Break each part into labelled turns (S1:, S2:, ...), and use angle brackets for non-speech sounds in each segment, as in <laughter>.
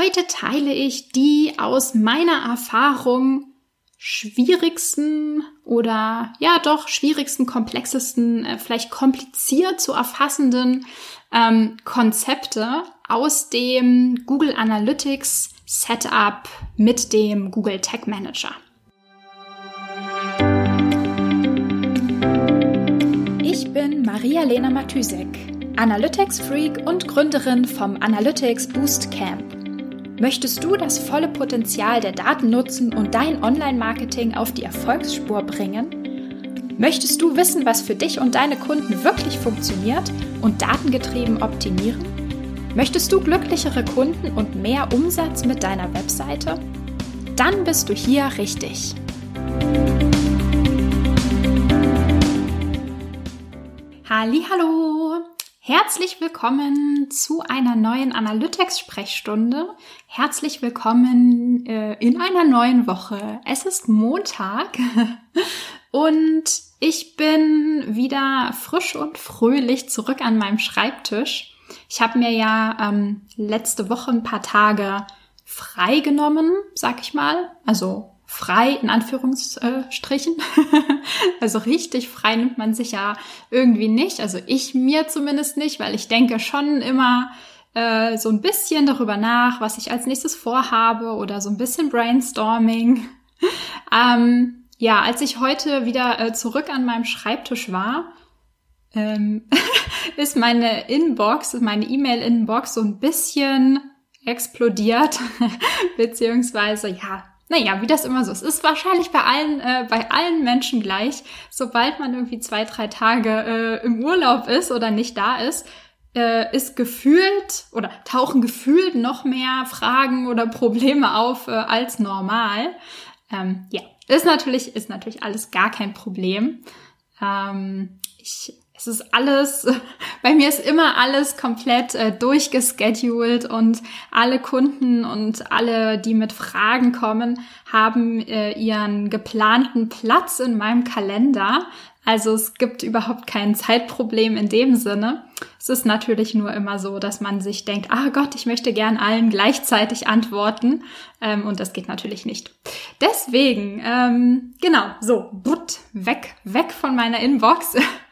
S1: Heute teile ich die aus meiner Erfahrung schwierigsten oder ja doch schwierigsten, komplexesten, äh, vielleicht kompliziert zu erfassenden ähm, Konzepte aus dem Google Analytics Setup mit dem Google Tag Manager. Ich bin Maria-Lena Matysek, Analytics-Freak und Gründerin vom Analytics Boost Camp. Möchtest du das volle Potenzial der Daten nutzen und dein Online-Marketing auf die Erfolgsspur bringen? Möchtest du wissen, was für dich und deine Kunden wirklich funktioniert und datengetrieben optimieren? Möchtest du glücklichere Kunden und mehr Umsatz mit deiner Webseite? Dann bist du hier richtig. Hallo, Herzlich willkommen zu einer neuen Analytics-Sprechstunde. Herzlich willkommen äh, in einer neuen Woche. Es ist Montag <laughs> und ich bin wieder frisch und fröhlich zurück an meinem Schreibtisch. Ich habe mir ja ähm, letzte Woche ein paar Tage frei genommen, sag ich mal. Also frei in Anführungsstrichen. <laughs> also richtig frei nimmt man sich ja irgendwie nicht. Also ich mir zumindest nicht, weil ich denke schon immer äh, so ein bisschen darüber nach, was ich als nächstes vorhabe oder so ein bisschen Brainstorming. <laughs> ähm, ja, als ich heute wieder äh, zurück an meinem Schreibtisch war, ähm, <laughs> ist meine Inbox, meine E-Mail-Inbox so ein bisschen explodiert, beziehungsweise ja, naja, wie das immer so ist. Ist wahrscheinlich bei allen, äh, bei allen Menschen gleich. Sobald man irgendwie zwei, drei Tage äh, im Urlaub ist oder nicht da ist, äh, ist gefühlt oder tauchen gefühlt noch mehr Fragen oder Probleme auf äh, als normal. Ähm, ja, ist natürlich, ist natürlich alles gar kein Problem. Ähm, ich es ist alles, <laughs> bei mir ist immer alles komplett äh, durchgeschedult und alle Kunden und alle, die mit Fragen kommen, haben äh, ihren geplanten Platz in meinem Kalender. Also es gibt überhaupt kein Zeitproblem in dem Sinne. Es ist natürlich nur immer so, dass man sich denkt, ah Gott, ich möchte gern allen gleichzeitig antworten. Ähm, und das geht natürlich nicht. Deswegen, ähm, genau, so, butt, weg, weg von meiner Inbox. <laughs>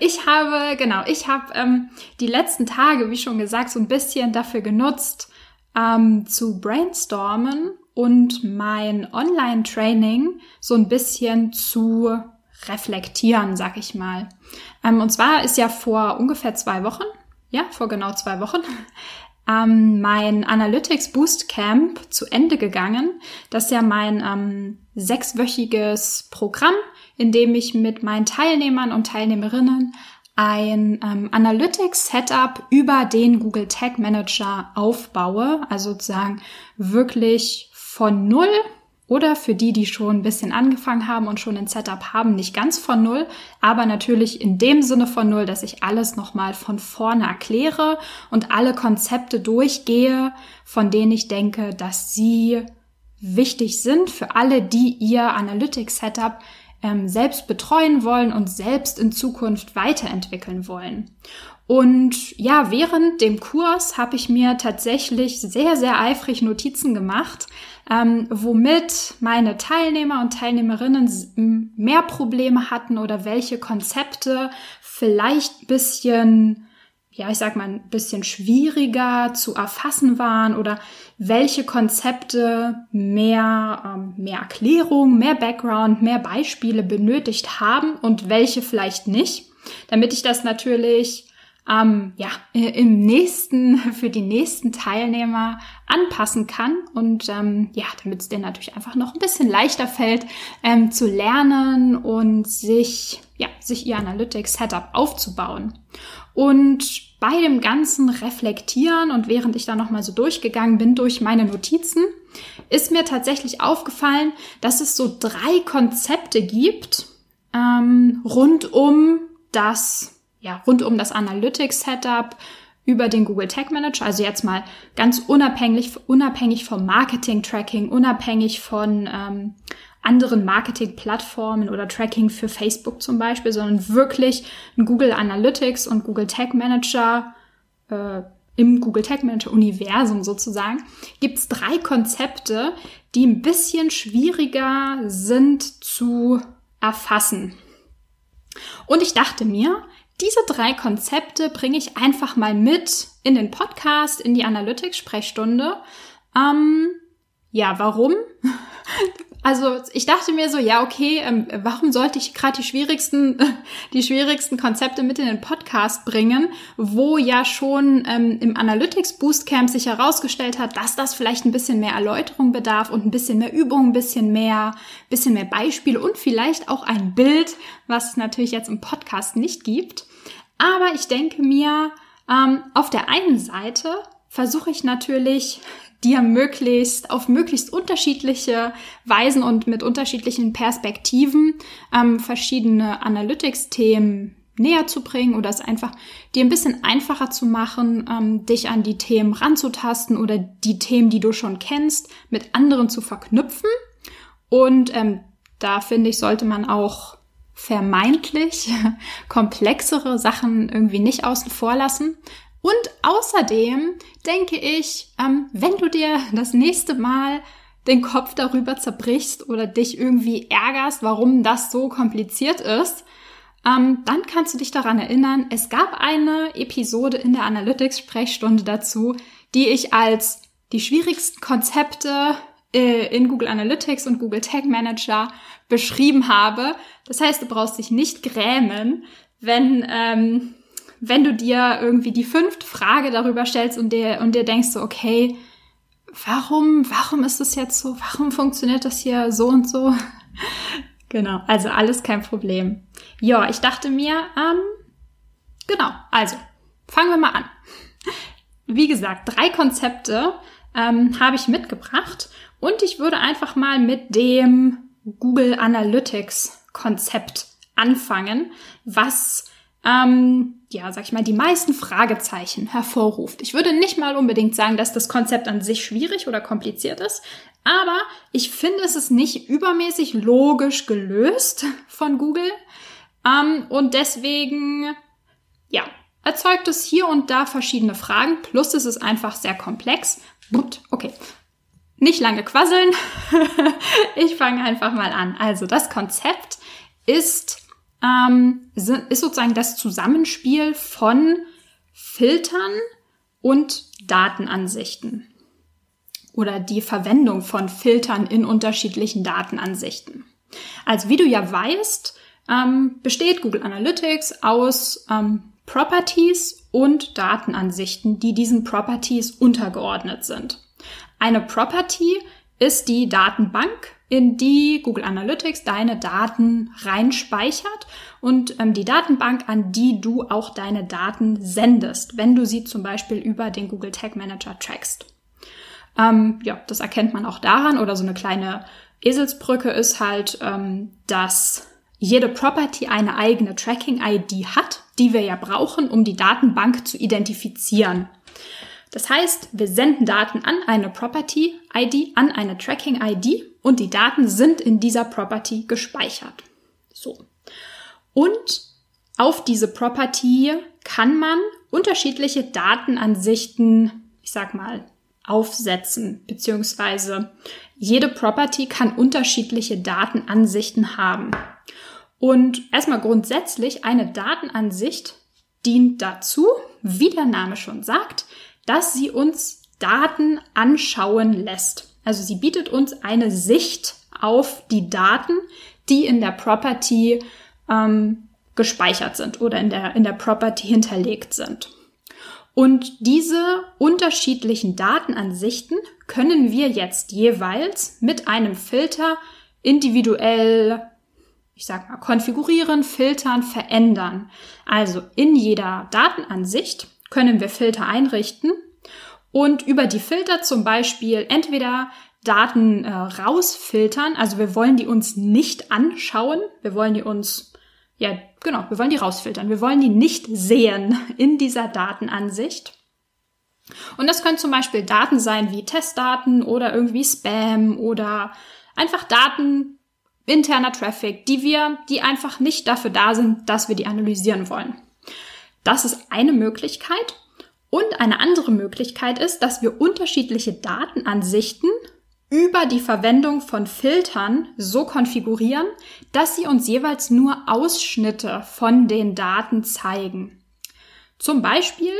S1: Ich habe, genau, ich habe ähm, die letzten Tage, wie schon gesagt, so ein bisschen dafür genutzt, ähm, zu brainstormen und mein Online-Training so ein bisschen zu reflektieren, sag ich mal. Ähm, und zwar ist ja vor ungefähr zwei Wochen, ja, vor genau zwei Wochen, <laughs> ähm, mein Analytics Boost Camp zu Ende gegangen. Das ist ja mein ähm, sechswöchiges Programm, in dem ich mit meinen Teilnehmern und Teilnehmerinnen ein ähm, Analytics Setup über den Google Tag Manager aufbaue, also sozusagen wirklich von null oder für die, die schon ein bisschen angefangen haben und schon ein Setup haben, nicht ganz von null, aber natürlich in dem Sinne von null, dass ich alles nochmal von vorne erkläre und alle Konzepte durchgehe, von denen ich denke, dass sie wichtig sind für alle, die ihr Analytics Setup ähm, selbst betreuen wollen und selbst in Zukunft weiterentwickeln wollen. Und ja, während dem Kurs habe ich mir tatsächlich sehr, sehr eifrig Notizen gemacht, ähm, womit meine Teilnehmer und Teilnehmerinnen mehr Probleme hatten oder welche Konzepte vielleicht bisschen ja, ich sag mal, ein bisschen schwieriger zu erfassen waren oder welche Konzepte mehr, ähm, mehr Erklärung, mehr Background, mehr Beispiele benötigt haben und welche vielleicht nicht, damit ich das natürlich ähm, ja, im nächsten, <laughs> für die nächsten Teilnehmer anpassen kann und ähm, ja, damit es denen natürlich einfach noch ein bisschen leichter fällt, ähm, zu lernen und sich, ja, sich ihr Analytics-Setup aufzubauen. Und bei dem ganzen Reflektieren und während ich da nochmal so durchgegangen bin durch meine Notizen, ist mir tatsächlich aufgefallen, dass es so drei Konzepte gibt ähm, rund um das, ja, rund um das Analytics Setup über den Google Tag Manager. Also jetzt mal ganz unabhängig, unabhängig vom Marketing Tracking, unabhängig von ähm, anderen Marketing-Plattformen oder Tracking für Facebook zum Beispiel, sondern wirklich ein Google Analytics und Google Tag Manager äh, im Google Tag Manager Universum sozusagen, gibt es drei Konzepte, die ein bisschen schwieriger sind zu erfassen. Und ich dachte mir, diese drei Konzepte bringe ich einfach mal mit in den Podcast, in die Analytics-Sprechstunde. Ähm, ja, warum? <laughs> Also ich dachte mir so, ja, okay, ähm, warum sollte ich gerade die schwierigsten, <laughs> die schwierigsten Konzepte mit in den Podcast bringen, wo ja schon ähm, im Analytics Boostcamp sich herausgestellt hat, dass das vielleicht ein bisschen mehr Erläuterung bedarf und ein bisschen mehr Übung, ein bisschen mehr, bisschen mehr Beispiele und vielleicht auch ein Bild, was es natürlich jetzt im Podcast nicht gibt. Aber ich denke mir, ähm, auf der einen Seite versuche ich natürlich dir möglichst auf möglichst unterschiedliche Weisen und mit unterschiedlichen Perspektiven ähm, verschiedene Analytics-Themen näher zu bringen oder es einfach dir ein bisschen einfacher zu machen, ähm, dich an die Themen ranzutasten oder die Themen, die du schon kennst, mit anderen zu verknüpfen. Und ähm, da finde ich, sollte man auch vermeintlich <laughs> komplexere Sachen irgendwie nicht außen vor lassen, und außerdem denke ich, ähm, wenn du dir das nächste Mal den Kopf darüber zerbrichst oder dich irgendwie ärgerst, warum das so kompliziert ist, ähm, dann kannst du dich daran erinnern, es gab eine Episode in der Analytics-Sprechstunde dazu, die ich als die schwierigsten Konzepte äh, in Google Analytics und Google Tag Manager beschrieben habe. Das heißt, du brauchst dich nicht grämen, wenn ähm, wenn du dir irgendwie die fünfte Frage darüber stellst und dir, und dir denkst so, okay, warum, warum ist das jetzt so? Warum funktioniert das hier so und so? <laughs> genau, also alles kein Problem. Ja, ich dachte mir, ähm, genau, also fangen wir mal an. Wie gesagt, drei Konzepte ähm, habe ich mitgebracht und ich würde einfach mal mit dem Google Analytics Konzept anfangen, was ähm, ja, sag ich mal, die meisten Fragezeichen hervorruft. Ich würde nicht mal unbedingt sagen, dass das Konzept an sich schwierig oder kompliziert ist, aber ich finde, es ist nicht übermäßig logisch gelöst von Google. Ähm, und deswegen, ja, erzeugt es hier und da verschiedene Fragen, plus es ist einfach sehr komplex. Gut, okay. Nicht lange quasseln. <laughs> ich fange einfach mal an. Also das Konzept ist ähm, ist sozusagen das Zusammenspiel von Filtern und Datenansichten oder die Verwendung von Filtern in unterschiedlichen Datenansichten. Also wie du ja weißt, ähm, besteht Google Analytics aus ähm, Properties und Datenansichten, die diesen Properties untergeordnet sind. Eine Property ist die Datenbank, in die Google Analytics deine Daten reinspeichert und ähm, die Datenbank, an die du auch deine Daten sendest, wenn du sie zum Beispiel über den Google Tag Manager trackst. Ähm, ja, das erkennt man auch daran oder so eine kleine Eselsbrücke ist halt, ähm, dass jede Property eine eigene Tracking-ID hat, die wir ja brauchen, um die Datenbank zu identifizieren. Das heißt, wir senden Daten an eine Property ID, an eine Tracking ID und die Daten sind in dieser Property gespeichert. So. Und auf diese Property kann man unterschiedliche Datenansichten, ich sag mal, aufsetzen, beziehungsweise jede Property kann unterschiedliche Datenansichten haben. Und erstmal grundsätzlich eine Datenansicht dient dazu, wie der Name schon sagt, dass sie uns Daten anschauen lässt. Also sie bietet uns eine Sicht auf die Daten, die in der Property ähm, gespeichert sind oder in der, in der Property hinterlegt sind. Und diese unterschiedlichen Datenansichten können wir jetzt jeweils mit einem Filter individuell, ich sag mal, konfigurieren, filtern, verändern. Also in jeder Datenansicht können wir Filter einrichten und über die Filter zum Beispiel entweder Daten äh, rausfiltern, also wir wollen die uns nicht anschauen, wir wollen die uns, ja genau, wir wollen die rausfiltern, wir wollen die nicht sehen <laughs> in dieser Datenansicht. Und das können zum Beispiel Daten sein wie Testdaten oder irgendwie Spam oder einfach Daten interner Traffic, die wir, die einfach nicht dafür da sind, dass wir die analysieren wollen. Das ist eine Möglichkeit. Und eine andere Möglichkeit ist, dass wir unterschiedliche Datenansichten über die Verwendung von Filtern so konfigurieren, dass sie uns jeweils nur Ausschnitte von den Daten zeigen. Zum Beispiel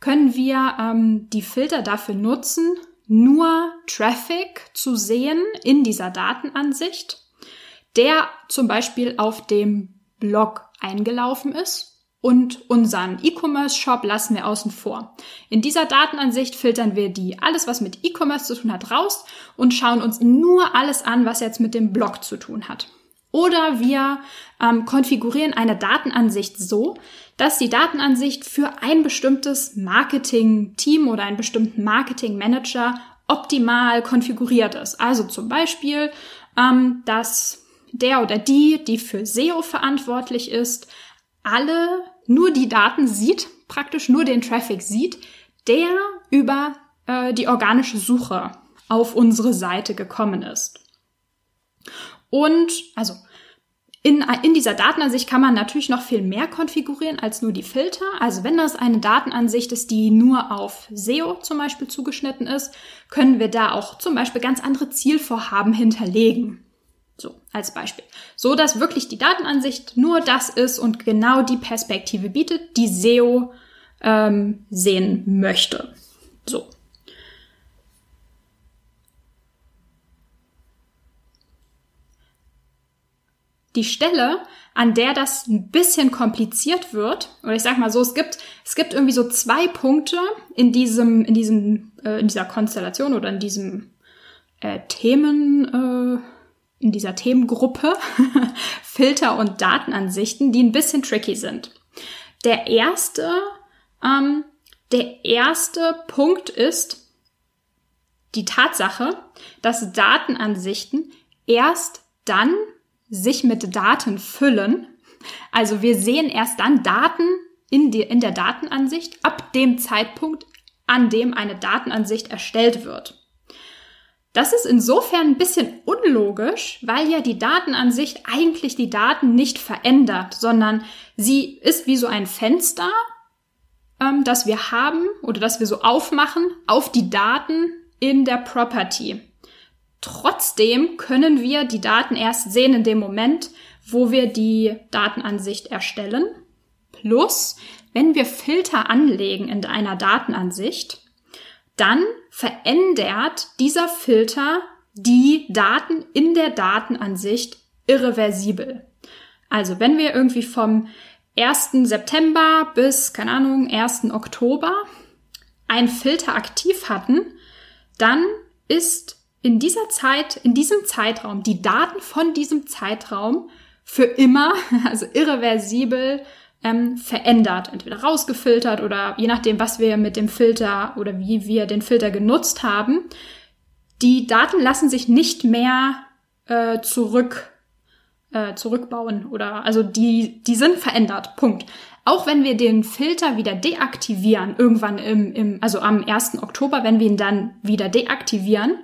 S1: können wir ähm, die Filter dafür nutzen, nur Traffic zu sehen in dieser Datenansicht, der zum Beispiel auf dem Blog eingelaufen ist und unseren E-Commerce-Shop lassen wir außen vor. In dieser Datenansicht filtern wir die alles, was mit E-Commerce zu tun hat, raus und schauen uns nur alles an, was jetzt mit dem Blog zu tun hat. Oder wir ähm, konfigurieren eine Datenansicht so, dass die Datenansicht für ein bestimmtes Marketing-Team oder einen bestimmten Marketing-Manager optimal konfiguriert ist. Also zum Beispiel, ähm, dass der oder die, die für SEO verantwortlich ist, alle nur die Daten sieht, praktisch nur den Traffic sieht, der über äh, die organische Suche auf unsere Seite gekommen ist. Und also in, in dieser Datenansicht kann man natürlich noch viel mehr konfigurieren als nur die Filter. Also wenn das eine Datenansicht ist, die nur auf SEO zum Beispiel zugeschnitten ist, können wir da auch zum Beispiel ganz andere Zielvorhaben hinterlegen. So, als Beispiel. So dass wirklich die Datenansicht nur das ist und genau die Perspektive bietet, die SEO ähm, sehen möchte. So. Die Stelle, an der das ein bisschen kompliziert wird, oder ich sag mal so, es gibt, es gibt irgendwie so zwei Punkte in diesem, in diesem, äh, in dieser Konstellation oder in diesem äh, Themen, äh, in dieser Themengruppe <laughs> Filter und Datenansichten, die ein bisschen tricky sind. Der erste, ähm, der erste Punkt ist die Tatsache, dass Datenansichten erst dann sich mit Daten füllen. Also wir sehen erst dann Daten in, die, in der Datenansicht ab dem Zeitpunkt, an dem eine Datenansicht erstellt wird. Das ist insofern ein bisschen unlogisch, weil ja die Datenansicht eigentlich die Daten nicht verändert, sondern sie ist wie so ein Fenster, ähm, das wir haben oder das wir so aufmachen auf die Daten in der Property. Trotzdem können wir die Daten erst sehen in dem Moment, wo wir die Datenansicht erstellen. Plus, wenn wir Filter anlegen in einer Datenansicht, dann verändert dieser Filter die Daten in der Datenansicht irreversibel. Also wenn wir irgendwie vom 1. September bis, keine Ahnung, 1. Oktober einen Filter aktiv hatten, dann ist in dieser Zeit, in diesem Zeitraum, die Daten von diesem Zeitraum für immer, <laughs> also irreversibel ähm, verändert, entweder rausgefiltert oder je nachdem, was wir mit dem Filter oder wie wir den Filter genutzt haben. Die Daten lassen sich nicht mehr äh, zurück äh, zurückbauen oder also die die sind verändert. Punkt. Auch wenn wir den Filter wieder deaktivieren, irgendwann im, im also am 1. Oktober, wenn wir ihn dann wieder deaktivieren,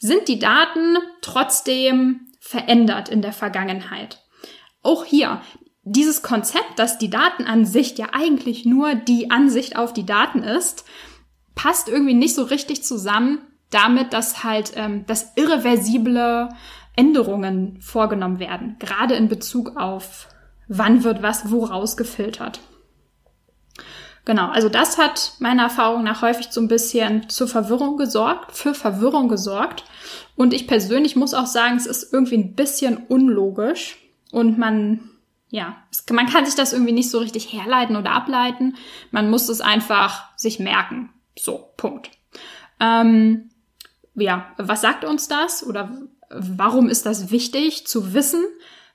S1: sind die Daten trotzdem verändert in der Vergangenheit. Auch hier, dieses Konzept, dass die Datenansicht ja eigentlich nur die Ansicht auf die Daten ist, passt irgendwie nicht so richtig zusammen damit, dass halt ähm, das irreversible Änderungen vorgenommen werden, gerade in Bezug auf wann wird was wo rausgefiltert. Genau, also das hat meiner Erfahrung nach häufig so ein bisschen zur Verwirrung gesorgt, für Verwirrung gesorgt. Und ich persönlich muss auch sagen, es ist irgendwie ein bisschen unlogisch und man ja, man kann sich das irgendwie nicht so richtig herleiten oder ableiten. Man muss es einfach sich merken. So, Punkt. Ähm, ja, was sagt uns das oder warum ist das wichtig zu wissen?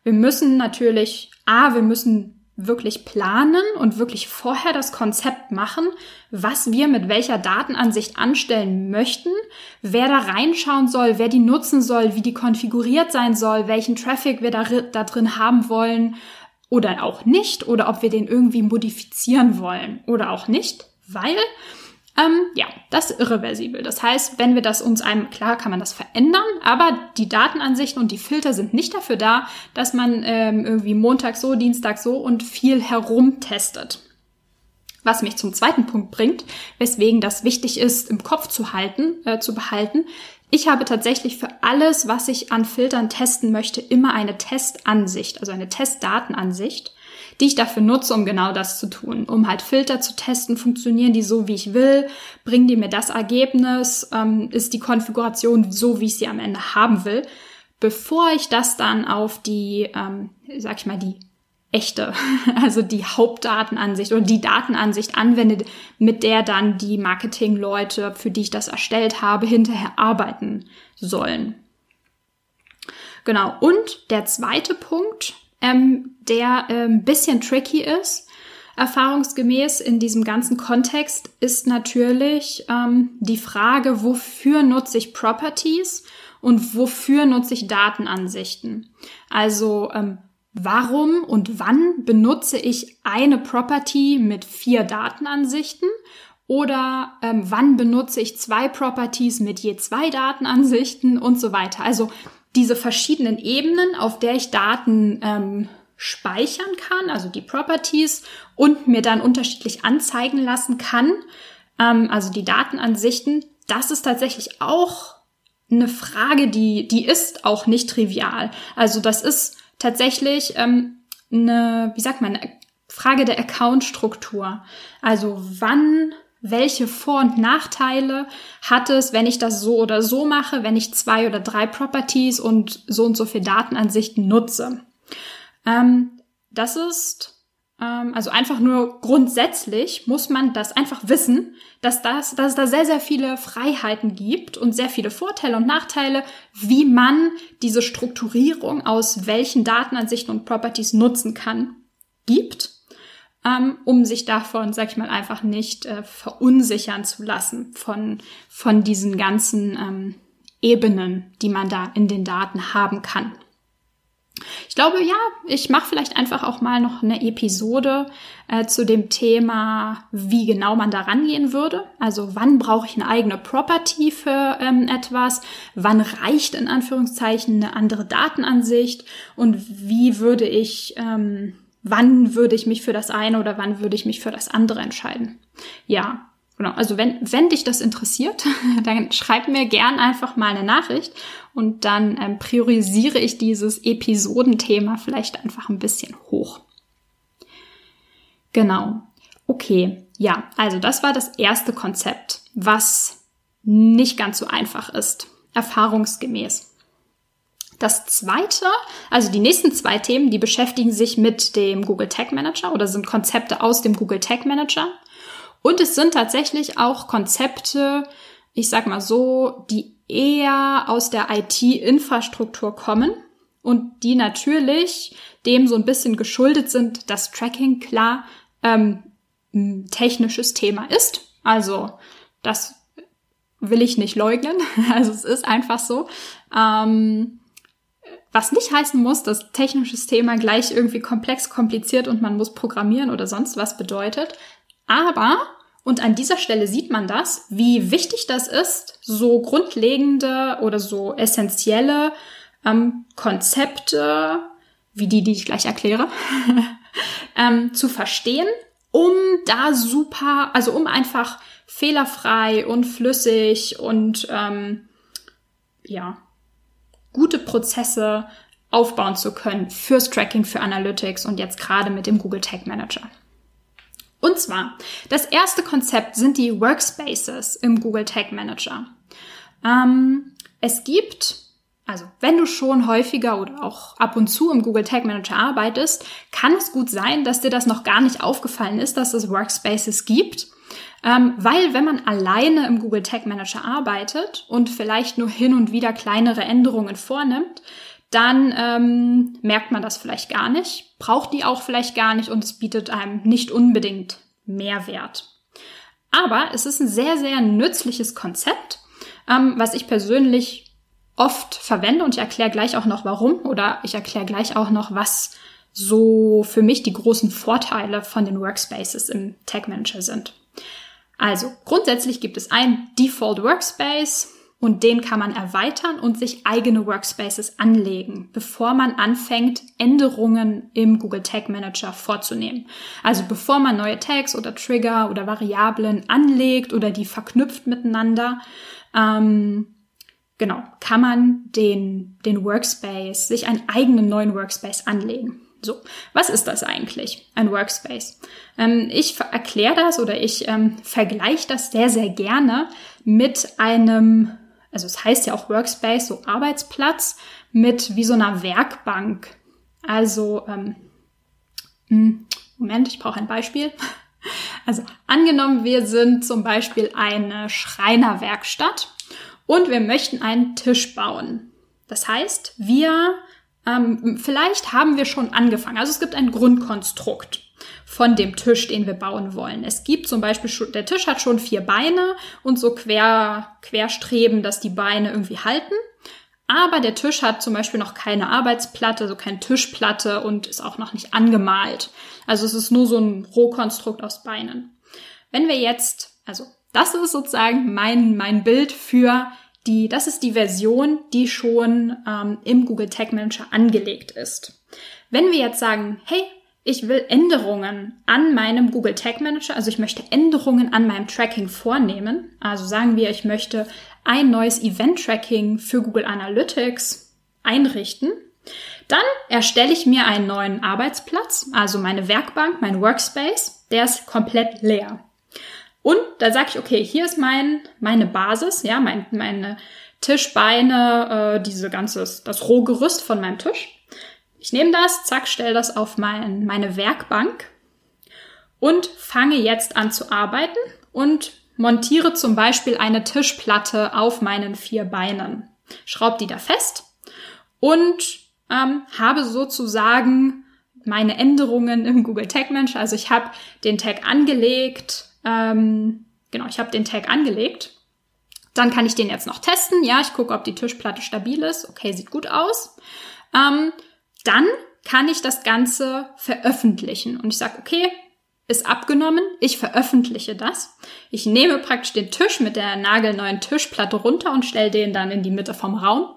S1: Wir müssen natürlich, a, wir müssen wirklich planen und wirklich vorher das Konzept machen, was wir mit welcher Datenansicht anstellen möchten, wer da reinschauen soll, wer die nutzen soll, wie die konfiguriert sein soll, welchen Traffic wir da, da drin haben wollen oder auch nicht oder ob wir den irgendwie modifizieren wollen oder auch nicht, weil ähm, ja, das ist irreversibel. Das heißt, wenn wir das uns einem, klar kann man das verändern, aber die Datenansichten und die Filter sind nicht dafür da, dass man ähm, irgendwie Montag so, Dienstag so und viel herumtestet. Was mich zum zweiten Punkt bringt, weswegen das wichtig ist, im Kopf zu halten, äh, zu behalten. Ich habe tatsächlich für alles, was ich an Filtern testen möchte, immer eine Testansicht, also eine Testdatenansicht, die ich dafür nutze, um genau das zu tun, um halt Filter zu testen, funktionieren die so, wie ich will, bringen die mir das Ergebnis, ähm, ist die Konfiguration so, wie ich sie am Ende haben will, bevor ich das dann auf die, ähm, sag ich mal, die echte, <laughs> also die Hauptdatenansicht oder die Datenansicht anwende, mit der dann die Marketingleute, für die ich das erstellt habe, hinterher arbeiten sollen. Genau. Und der zweite Punkt, ähm, der ein ähm, bisschen tricky ist, erfahrungsgemäß in diesem ganzen Kontext, ist natürlich ähm, die Frage, wofür nutze ich Properties und wofür nutze ich Datenansichten. Also ähm, warum und wann benutze ich eine Property mit vier Datenansichten oder ähm, wann benutze ich zwei Properties mit je zwei Datenansichten und so weiter. Also diese verschiedenen Ebenen, auf der ich Daten ähm, speichern kann, also die Properties und mir dann unterschiedlich anzeigen lassen kann, ähm, also die Datenansichten, das ist tatsächlich auch eine Frage, die, die ist auch nicht trivial. Also das ist tatsächlich ähm, eine, wie sagt man, Frage der Account-Struktur. Also wann, welche Vor- und Nachteile hat es, wenn ich das so oder so mache, wenn ich zwei oder drei Properties und so und so viel Datenansichten nutze. Ähm, das ist also einfach nur grundsätzlich muss man das einfach wissen, dass, das, dass es da sehr, sehr viele Freiheiten gibt und sehr viele Vorteile und Nachteile, wie man diese Strukturierung aus welchen Datenansichten und Properties nutzen kann, gibt, ähm, um sich davon, sag ich mal, einfach nicht äh, verunsichern zu lassen von, von diesen ganzen ähm, Ebenen, die man da in den Daten haben kann. Ich glaube, ja, ich mache vielleicht einfach auch mal noch eine Episode äh, zu dem Thema, wie genau man da rangehen würde. Also wann brauche ich eine eigene Property für ähm, etwas? Wann reicht in Anführungszeichen eine andere Datenansicht? Und wie würde ich, ähm, wann würde ich mich für das eine oder wann würde ich mich für das andere entscheiden? Ja, Genau, also wenn, wenn dich das interessiert, <laughs> dann schreib mir gern einfach mal eine Nachricht und dann ähm, priorisiere ich dieses Episodenthema vielleicht einfach ein bisschen hoch. Genau. Okay, ja, also das war das erste Konzept, was nicht ganz so einfach ist, erfahrungsgemäß. Das zweite, also die nächsten zwei Themen, die beschäftigen sich mit dem Google Tag Manager oder sind Konzepte aus dem Google Tag Manager. Und es sind tatsächlich auch Konzepte, ich sag mal so, die eher aus der IT-Infrastruktur kommen und die natürlich dem so ein bisschen geschuldet sind, dass Tracking klar ähm, ein technisches Thema ist. Also das will ich nicht leugnen. <laughs> Also es ist einfach so. Ähm, was nicht heißen muss, dass technisches Thema gleich irgendwie komplex, kompliziert und man muss programmieren oder sonst was bedeutet. Aber, und an dieser Stelle sieht man das, wie wichtig das ist, so grundlegende oder so essentielle ähm, Konzepte, wie die, die ich gleich erkläre, <laughs> ähm, zu verstehen, um da super, also um einfach fehlerfrei und flüssig und ähm, ja, gute Prozesse aufbauen zu können fürs Tracking, für Analytics und jetzt gerade mit dem Google Tag Manager. Und zwar, das erste Konzept sind die Workspaces im Google Tag Manager. Ähm, es gibt, also wenn du schon häufiger oder auch ab und zu im Google Tag Manager arbeitest, kann es gut sein, dass dir das noch gar nicht aufgefallen ist, dass es Workspaces gibt. Ähm, weil wenn man alleine im Google Tag Manager arbeitet und vielleicht nur hin und wieder kleinere Änderungen vornimmt, dann ähm, merkt man das vielleicht gar nicht, braucht die auch vielleicht gar nicht und es bietet einem nicht unbedingt Mehrwert. Aber es ist ein sehr, sehr nützliches Konzept, ähm, was ich persönlich oft verwende und ich erkläre gleich auch noch warum oder ich erkläre gleich auch noch, was so für mich die großen Vorteile von den Workspaces im Tag Manager sind. Also grundsätzlich gibt es ein Default Workspace, und den kann man erweitern und sich eigene Workspaces anlegen, bevor man anfängt, Änderungen im Google Tag Manager vorzunehmen. Also bevor man neue Tags oder Trigger oder Variablen anlegt oder die verknüpft miteinander, ähm, genau, kann man den, den Workspace, sich einen eigenen neuen Workspace anlegen. So, was ist das eigentlich, ein Workspace? Ähm, ich erkläre das oder ich ähm, vergleiche das sehr, sehr gerne mit einem also es heißt ja auch Workspace, so Arbeitsplatz mit wie so einer Werkbank. Also, ähm, hm, Moment, ich brauche ein Beispiel. <laughs> Also angenommen, wir sind zum Beispiel eine Schreinerwerkstatt und wir möchten einen Tisch bauen. Das heißt, wir ähm, vielleicht haben wir schon angefangen. Also es gibt ein Grundkonstrukt von dem Tisch, den wir bauen wollen. Es gibt zum Beispiel schon, der Tisch hat schon vier Beine und so quer, querstreben, dass die Beine irgendwie halten. Aber der Tisch hat zum Beispiel noch keine Arbeitsplatte, also keine Tischplatte und ist auch noch nicht angemalt. Also es ist nur so ein Rohkonstrukt aus Beinen. Wenn wir jetzt, also das ist sozusagen mein, mein Bild für die, das ist die Version, die schon ähm, im Google Tag Manager angelegt ist. Wenn wir jetzt sagen, hey, ich will Änderungen an meinem Google Tag Manager, also ich möchte Änderungen an meinem Tracking vornehmen. Also sagen wir, ich möchte ein neues Event Tracking für Google Analytics einrichten. Dann erstelle ich mir einen neuen Arbeitsplatz, also meine Werkbank, mein Workspace, der ist komplett leer. Und da sage ich, okay, hier ist mein, meine Basis, ja, mein, meine Tischbeine, äh, diese ganze, das Rohgerüst von meinem Tisch. Ich nehme das, zack, stelle das auf mein, meine Werkbank und fange jetzt an zu arbeiten und montiere zum Beispiel eine Tischplatte auf meinen vier Beinen. Schraub die da fest und ähm, habe sozusagen meine Änderungen im Google Tag Manager. Also ich habe den Tag angelegt. Ähm, genau, ich habe den Tag angelegt. Dann kann ich den jetzt noch testen. Ja, ich gucke, ob die Tischplatte stabil ist. Okay, sieht gut aus. Ähm, dann kann ich das Ganze veröffentlichen. Und ich sage, okay, ist abgenommen, ich veröffentliche das. Ich nehme praktisch den Tisch mit der nagelneuen Tischplatte runter und stelle den dann in die Mitte vom Raum.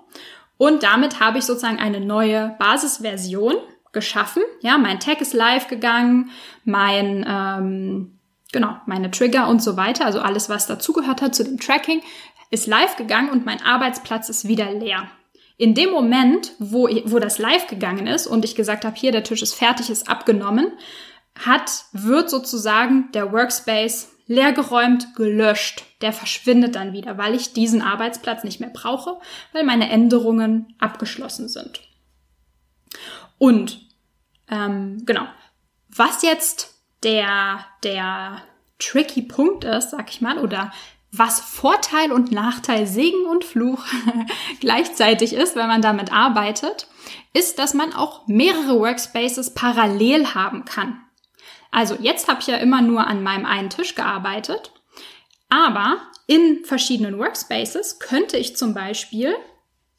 S1: Und damit habe ich sozusagen eine neue Basisversion geschaffen. Ja, mein Tag ist live gegangen, mein ähm, genau meine Trigger und so weiter, also alles, was dazugehört hat zu dem Tracking, ist live gegangen und mein Arbeitsplatz ist wieder leer. In dem Moment, wo, wo das live gegangen ist und ich gesagt habe, hier, der Tisch ist fertig, ist abgenommen, hat, wird sozusagen der Workspace leergeräumt, gelöscht. Der verschwindet dann wieder, weil ich diesen Arbeitsplatz nicht mehr brauche, weil meine Änderungen abgeschlossen sind. Und ähm, genau, was jetzt der der tricky Punkt ist, sag ich mal, oder was Vorteil und Nachteil, Segen und Fluch <laughs> gleichzeitig ist, wenn man damit arbeitet, ist, dass man auch mehrere Workspaces parallel haben kann. Also jetzt habe ich ja immer nur an meinem einen Tisch gearbeitet, aber in verschiedenen Workspaces könnte ich zum Beispiel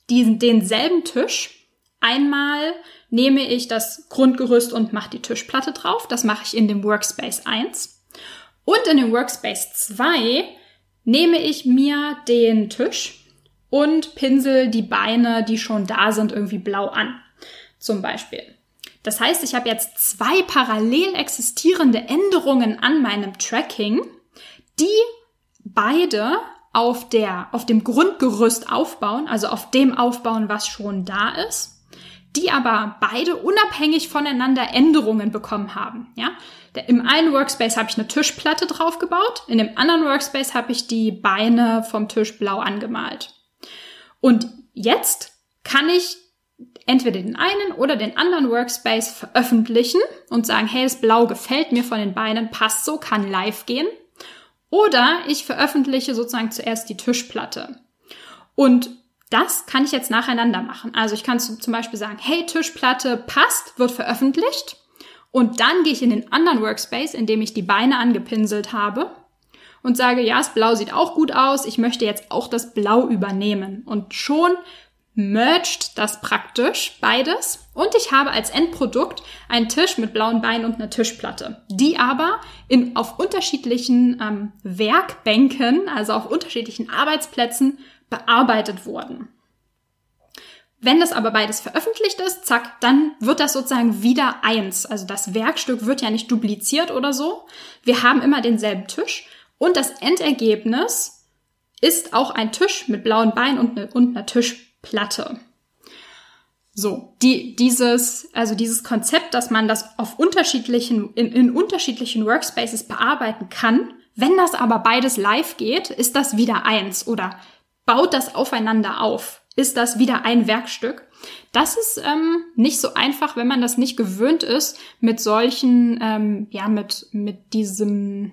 S1: diesen, denselben Tisch einmal nehme ich das Grundgerüst und mache die Tischplatte drauf. Das mache ich in dem Workspace 1. Und in dem Workspace 2 nehme ich mir den Tisch und pinsel die Beine, die schon da sind, irgendwie blau an. Zum Beispiel. Das heißt, ich habe jetzt zwei parallel existierende Änderungen an meinem Tracking, die beide auf der, auf dem Grundgerüst aufbauen, also auf dem aufbauen, was schon da ist die aber beide unabhängig voneinander Änderungen bekommen haben. Ja, im einen Workspace habe ich eine Tischplatte draufgebaut, in dem anderen Workspace habe ich die Beine vom Tisch blau angemalt. Und jetzt kann ich entweder den einen oder den anderen Workspace veröffentlichen und sagen, hey, das Blau gefällt mir von den Beinen, passt so, kann live gehen. Oder ich veröffentliche sozusagen zuerst die Tischplatte. Und das kann ich jetzt nacheinander machen. Also ich kann zum Beispiel sagen, hey, Tischplatte passt, wird veröffentlicht. Und dann gehe ich in den anderen Workspace, in dem ich die Beine angepinselt habe und sage, ja, das Blau sieht auch gut aus, ich möchte jetzt auch das Blau übernehmen. Und schon merged das praktisch beides. Und ich habe als Endprodukt einen Tisch mit blauen Beinen und einer Tischplatte, die aber in, auf unterschiedlichen ähm, Werkbänken, also auf unterschiedlichen Arbeitsplätzen bearbeitet wurden. Wenn das aber beides veröffentlicht ist, zack, dann wird das sozusagen wieder eins. Also das Werkstück wird ja nicht dupliziert oder so. Wir haben immer denselben Tisch und das Endergebnis ist auch ein Tisch mit blauen Beinen und, ne, und einer Tischplatte. So, die, dieses, also dieses Konzept, dass man das auf unterschiedlichen, in, in unterschiedlichen Workspaces bearbeiten kann, wenn das aber beides live geht, ist das wieder eins oder baut das aufeinander auf, ist das wieder ein Werkstück. Das ist ähm, nicht so einfach, wenn man das nicht gewöhnt ist, mit solchen, ähm, ja, mit, mit diesem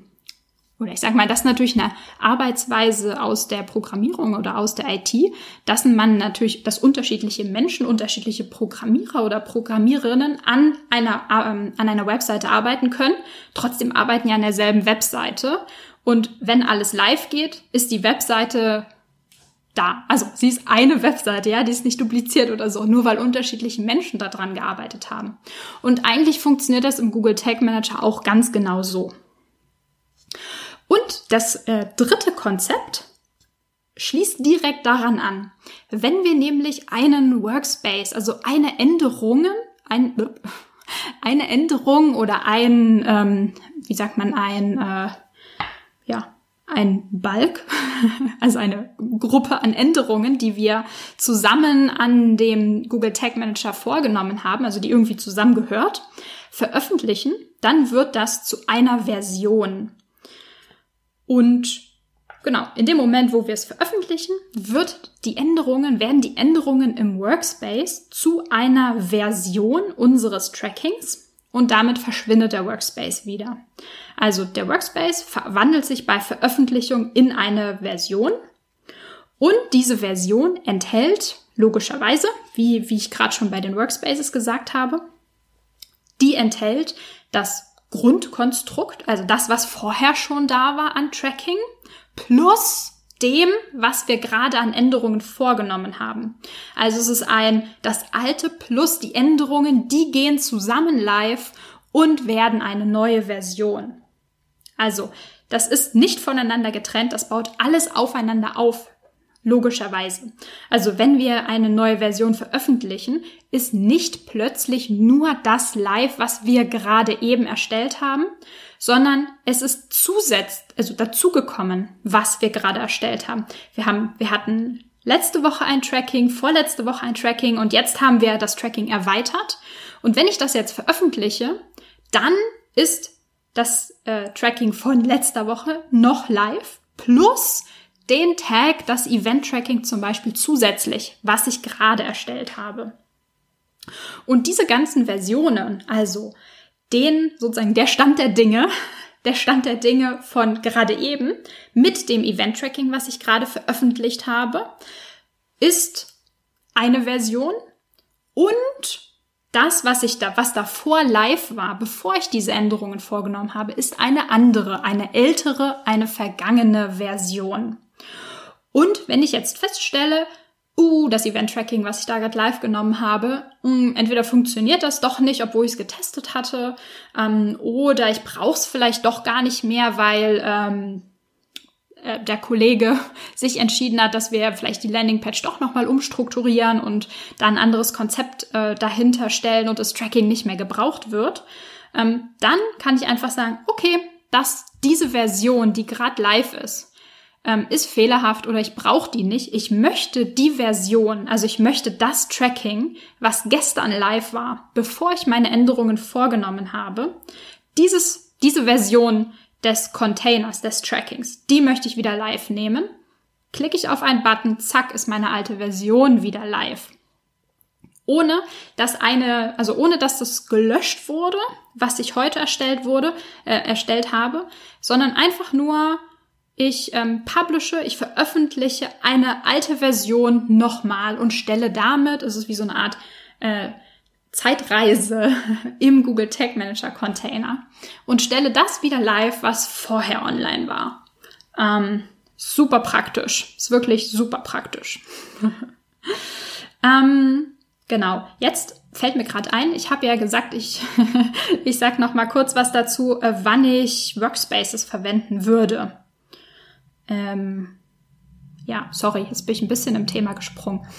S1: oder ich sage mal, das ist natürlich eine Arbeitsweise aus der Programmierung oder aus der IT, dass man natürlich, dass unterschiedliche Menschen, unterschiedliche Programmierer oder Programmiererinnen an einer, ähm, an einer Webseite arbeiten können. Trotzdem arbeiten ja an derselben Webseite. Und wenn alles live geht, ist die Webseite da. Also sie ist eine Webseite, ja, die ist nicht dupliziert oder so, nur weil unterschiedliche Menschen daran gearbeitet haben. Und eigentlich funktioniert das im Google Tag Manager auch ganz genau so. Und das äh, dritte Konzept schließt direkt daran an. Wenn wir nämlich einen Workspace, also eine Änderung, ein, <laughs> eine Änderung oder ein, ähm, wie sagt man, ein, äh, ja, ein Balk, <laughs> also eine Gruppe an Änderungen, die wir zusammen an dem Google Tag Manager vorgenommen haben, also die irgendwie zusammengehört, veröffentlichen, dann wird das zu einer Version. Und genau, in dem Moment, wo wir es veröffentlichen, wird die Änderungen, werden die Änderungen im Workspace zu einer Version unseres Trackings und damit verschwindet der Workspace wieder. Also der Workspace verwandelt sich bei Veröffentlichung in eine Version und diese Version enthält logischerweise, wie, wie ich gerade schon bei den Workspaces gesagt habe, die enthält das Grundkonstrukt, also das, was vorher schon da war an Tracking, plus dem, was wir gerade an Änderungen vorgenommen haben. Also es ist ein, das alte plus die Änderungen, die gehen zusammen live und werden eine neue Version. Also, das ist nicht voneinander getrennt, das baut alles aufeinander auf. Logischerweise. Also wenn wir eine neue Version veröffentlichen, ist nicht plötzlich nur das live, was wir gerade eben erstellt haben, sondern es ist zusetzt, also dazugekommen, was wir gerade erstellt haben. Wir haben, wir hatten letzte Woche ein Tracking, vorletzte Woche ein Tracking und jetzt haben wir das Tracking erweitert. Und wenn ich das jetzt veröffentliche, dann ist das äh, Tracking von letzter Woche noch live plus den Tag, das Event-Tracking zum Beispiel zusätzlich, was ich gerade erstellt habe. Und diese ganzen Versionen, also den sozusagen der Stand der Dinge, <laughs> der Stand der Dinge von gerade eben mit dem Event-Tracking, was ich gerade veröffentlicht habe, ist eine Version und das, was ich da, was davor live war, bevor ich diese Änderungen vorgenommen habe, ist eine andere, eine ältere, eine vergangene Version. Und wenn ich jetzt feststelle, uh, das Event-Tracking, was ich da gerade live genommen habe, mh, hm, entweder funktioniert das doch nicht, obwohl ich es getestet hatte, ähm, oder ich brauche es vielleicht doch gar nicht mehr, weil ähm, äh, der Kollege <laughs> sich entschieden hat, dass wir vielleicht die Landingpage doch nochmal umstrukturieren und da ein anderes Konzept äh, dahinter stellen und das Tracking nicht mehr gebraucht wird, ähm, dann kann ich einfach sagen, okay, dass diese Version, die gerade live ist, ähm, ist fehlerhaft oder ich brauche die nicht. Ich möchte die Version, also ich möchte das Tracking, was gestern live war, bevor ich meine Änderungen vorgenommen habe, dieses, diese Version des Containers, des Trackings, die möchte ich wieder live nehmen. Klicke ich auf einen Button, zack, ist meine alte Version wieder live. Ohne dass eine, also ohne dass das gelöscht wurde, was ich heute erstellt wurde, äh, erstellt habe, sondern einfach nur ich ähm, publishe, ich veröffentliche eine alte Version nochmal und stelle damit, es ist wie so eine Art äh, Zeitreise <laughs> im Google Tag Manager Container und stelle das wieder live, was vorher online war. Ähm, super praktisch. Ist wirklich super praktisch. <laughs> ähm, genau. Jetzt fällt mir gerade ein, ich habe ja gesagt, ich, <laughs> ich sag noch mal kurz was dazu, äh, wann ich Workspaces verwenden würde. Ähm, ja, sorry, jetzt bin ich ein bisschen im Thema gesprungen. <laughs>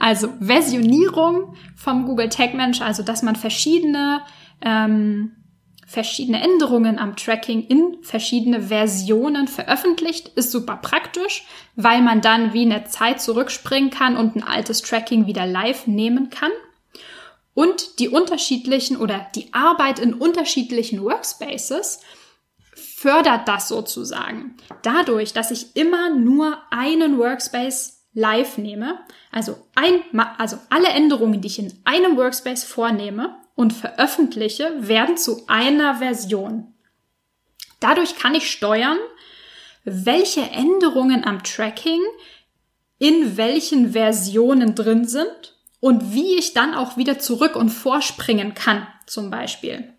S1: Also Versionierung vom Google Tag Manager, also dass man verschiedene ähm, verschiedene Änderungen am Tracking in verschiedene Versionen veröffentlicht, ist super praktisch, weil man dann wie eine Zeit zurückspringen kann und ein altes Tracking wieder live nehmen kann. Und die unterschiedlichen oder die Arbeit in unterschiedlichen Workspaces fördert das sozusagen. Dadurch, dass ich immer nur einen Workspace live nehme, also, ein, also alle Änderungen, die ich in einem Workspace vornehme, und veröffentliche, werden zu einer Version. Dadurch kann ich steuern, welche Änderungen am Tracking in welchen Versionen drin sind und wie ich dann auch wieder zurück und vorspringen kann, zum Beispiel.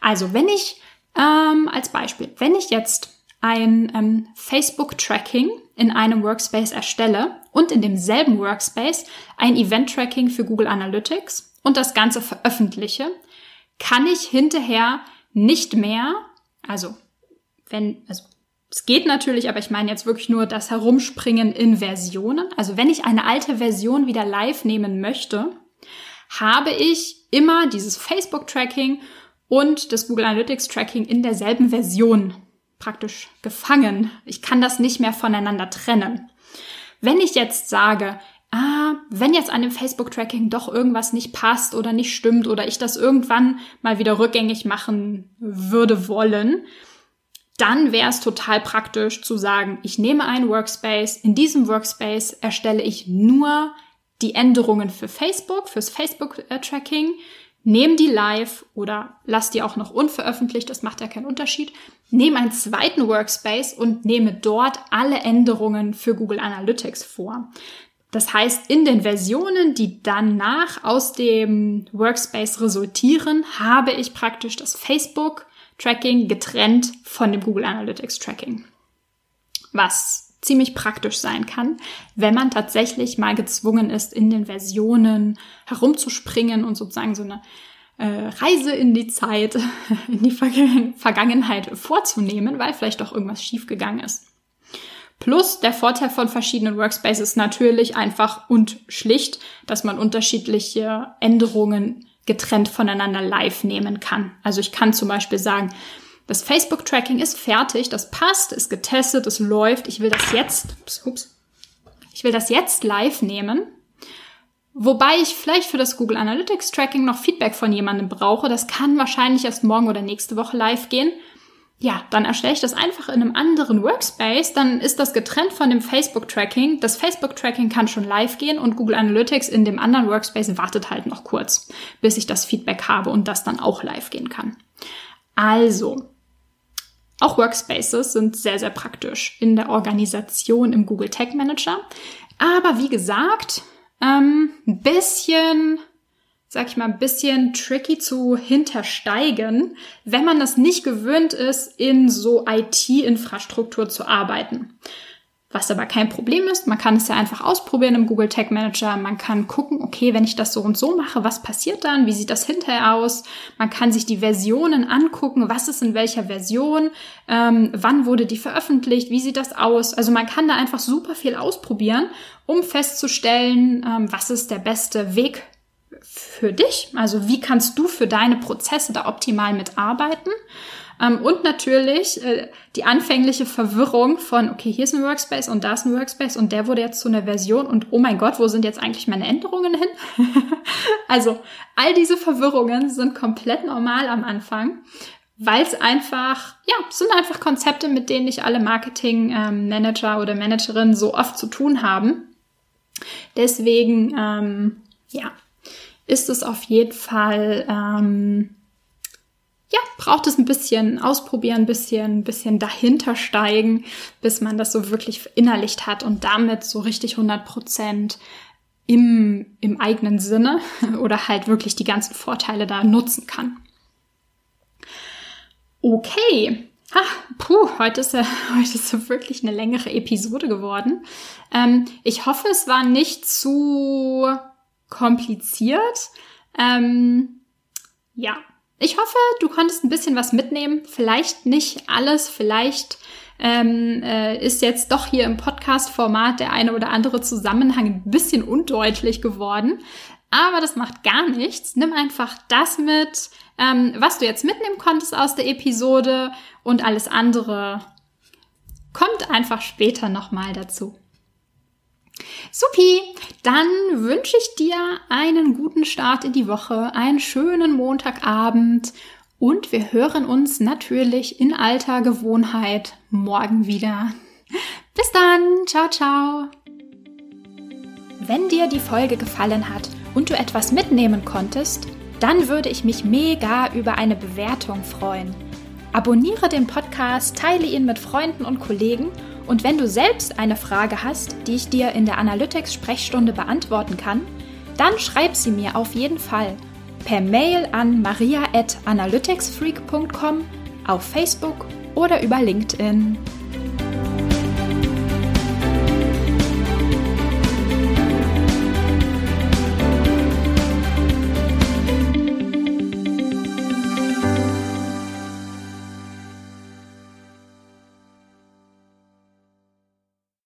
S1: Also wenn ich ähm, als Beispiel, wenn ich jetzt ein ähm, Facebook-Tracking in einem Workspace erstelle und in demselben Workspace ein Event-Tracking für Google Analytics und das Ganze veröffentliche, kann ich hinterher nicht mehr, also wenn, also es geht natürlich, aber ich meine jetzt wirklich nur das Herumspringen in Versionen. Also wenn ich eine alte Version wieder live nehmen möchte, habe ich immer dieses Facebook-Tracking und das Google Analytics Tracking in derselben Version praktisch gefangen. Ich kann das nicht mehr voneinander trennen. Wenn ich jetzt sage, ah, wenn jetzt an dem Facebook-Tracking doch irgendwas nicht passt oder nicht stimmt oder ich das irgendwann mal wieder rückgängig machen würde wollen, dann wäre es total praktisch zu sagen, ich nehme einen Workspace, in diesem Workspace erstelle ich nur die Änderungen für Facebook, fürs Facebook-Tracking, nehme die live oder lass die auch noch unveröffentlicht, das macht ja keinen Unterschied, nehme einen zweiten Workspace und nehme dort alle Änderungen für Google Analytics vor. Das heißt, in den Versionen, die danach aus dem Workspace resultieren, habe ich praktisch das Facebook-Tracking getrennt von dem Google Analytics-Tracking. Was ziemlich praktisch sein kann, wenn man tatsächlich mal gezwungen ist, in den Versionen herumzuspringen und sozusagen so eine äh, Reise in die Zeit, <laughs> in die Vergangenheit vorzunehmen, weil vielleicht doch irgendwas schiefgegangen ist. Plus der Vorteil von verschiedenen Workspaces natürlich einfach und schlicht, dass man unterschiedliche Änderungen getrennt voneinander live nehmen kann. Also ich kann zum Beispiel sagen, das Facebook-Tracking ist fertig, das passt, ist getestet, es läuft. Ich will das jetzt, ups, ich will das jetzt live nehmen. Wobei ich vielleicht für das Google Analytics Tracking noch Feedback von jemandem brauche. Das kann wahrscheinlich erst morgen oder nächste Woche live gehen ja, dann erstelle ich das einfach in einem anderen Workspace, dann ist das getrennt von dem Facebook-Tracking. Das Facebook-Tracking kann schon live gehen und Google Analytics in dem anderen Workspace wartet halt noch kurz, bis ich das Feedback habe und das dann auch live gehen kann. Also, auch Workspaces sind sehr, sehr praktisch in der Organisation im Google Tag Manager. Aber wie gesagt, ähm, ein bisschen sag ich mal, ein bisschen tricky zu hintersteigen, wenn man das nicht gewöhnt ist, in so IT-Infrastruktur zu arbeiten. Was aber kein Problem ist, man kann es ja einfach ausprobieren im Google Tag Manager. Man kann gucken, okay, wenn ich das so und so mache, was passiert dann? Wie sieht das hinterher aus? Man kann sich die Versionen angucken, was ist in welcher Version, ähm, wann wurde die veröffentlicht, wie sieht das aus? Also man kann da einfach super viel ausprobieren, um festzustellen, ähm, was ist der beste Weg für dich? Also wie kannst du für deine Prozesse da optimal mitarbeiten? Ähm, und natürlich äh, die anfängliche Verwirrung von, okay, hier ist ein Workspace und da ist ein Workspace und der wurde jetzt zu einer Version und oh mein Gott, wo sind jetzt eigentlich meine Änderungen hin? <laughs> also all diese Verwirrungen sind komplett normal am Anfang, weil es einfach, ja, sind einfach Konzepte, mit denen nicht alle Marketing-Manager ähm, oder Managerinnen so oft zu tun haben. Deswegen, ähm, ja, ist es auf jeden Fall, ähm, ja, braucht es ein bisschen ausprobieren, ein bisschen, ein bisschen dahinter steigen, bis man das so wirklich verinnerlicht hat und damit so richtig 100 Prozent im, im eigenen Sinne <laughs> oder halt wirklich die ganzen Vorteile da nutzen kann. Okay. Ha, puh, heute ist, ja, <laughs> heute ist ja wirklich eine längere Episode geworden. Ähm, ich hoffe, es war nicht zu kompliziert. Ähm, ja, ich hoffe, du konntest ein bisschen was mitnehmen. Vielleicht nicht alles, vielleicht ähm, äh, ist jetzt doch hier im Podcast-Format der eine oder andere Zusammenhang ein bisschen undeutlich geworden. Aber das macht gar nichts. Nimm einfach das mit, ähm, was du jetzt mitnehmen konntest aus der Episode und alles andere kommt einfach später nochmal dazu. Supi, dann wünsche ich dir einen guten Start in die Woche, einen schönen Montagabend und wir hören uns natürlich in alter Gewohnheit morgen wieder. Bis dann, ciao, ciao. Wenn dir die Folge gefallen hat und du etwas mitnehmen konntest, dann würde ich mich mega über eine Bewertung freuen. Abonniere den Podcast, teile ihn mit Freunden und Kollegen und wenn du selbst eine Frage hast, die ich dir in der Analytics-Sprechstunde beantworten kann, dann schreib sie mir auf jeden Fall per Mail an maria.analyticsfreak.com, auf Facebook oder über LinkedIn.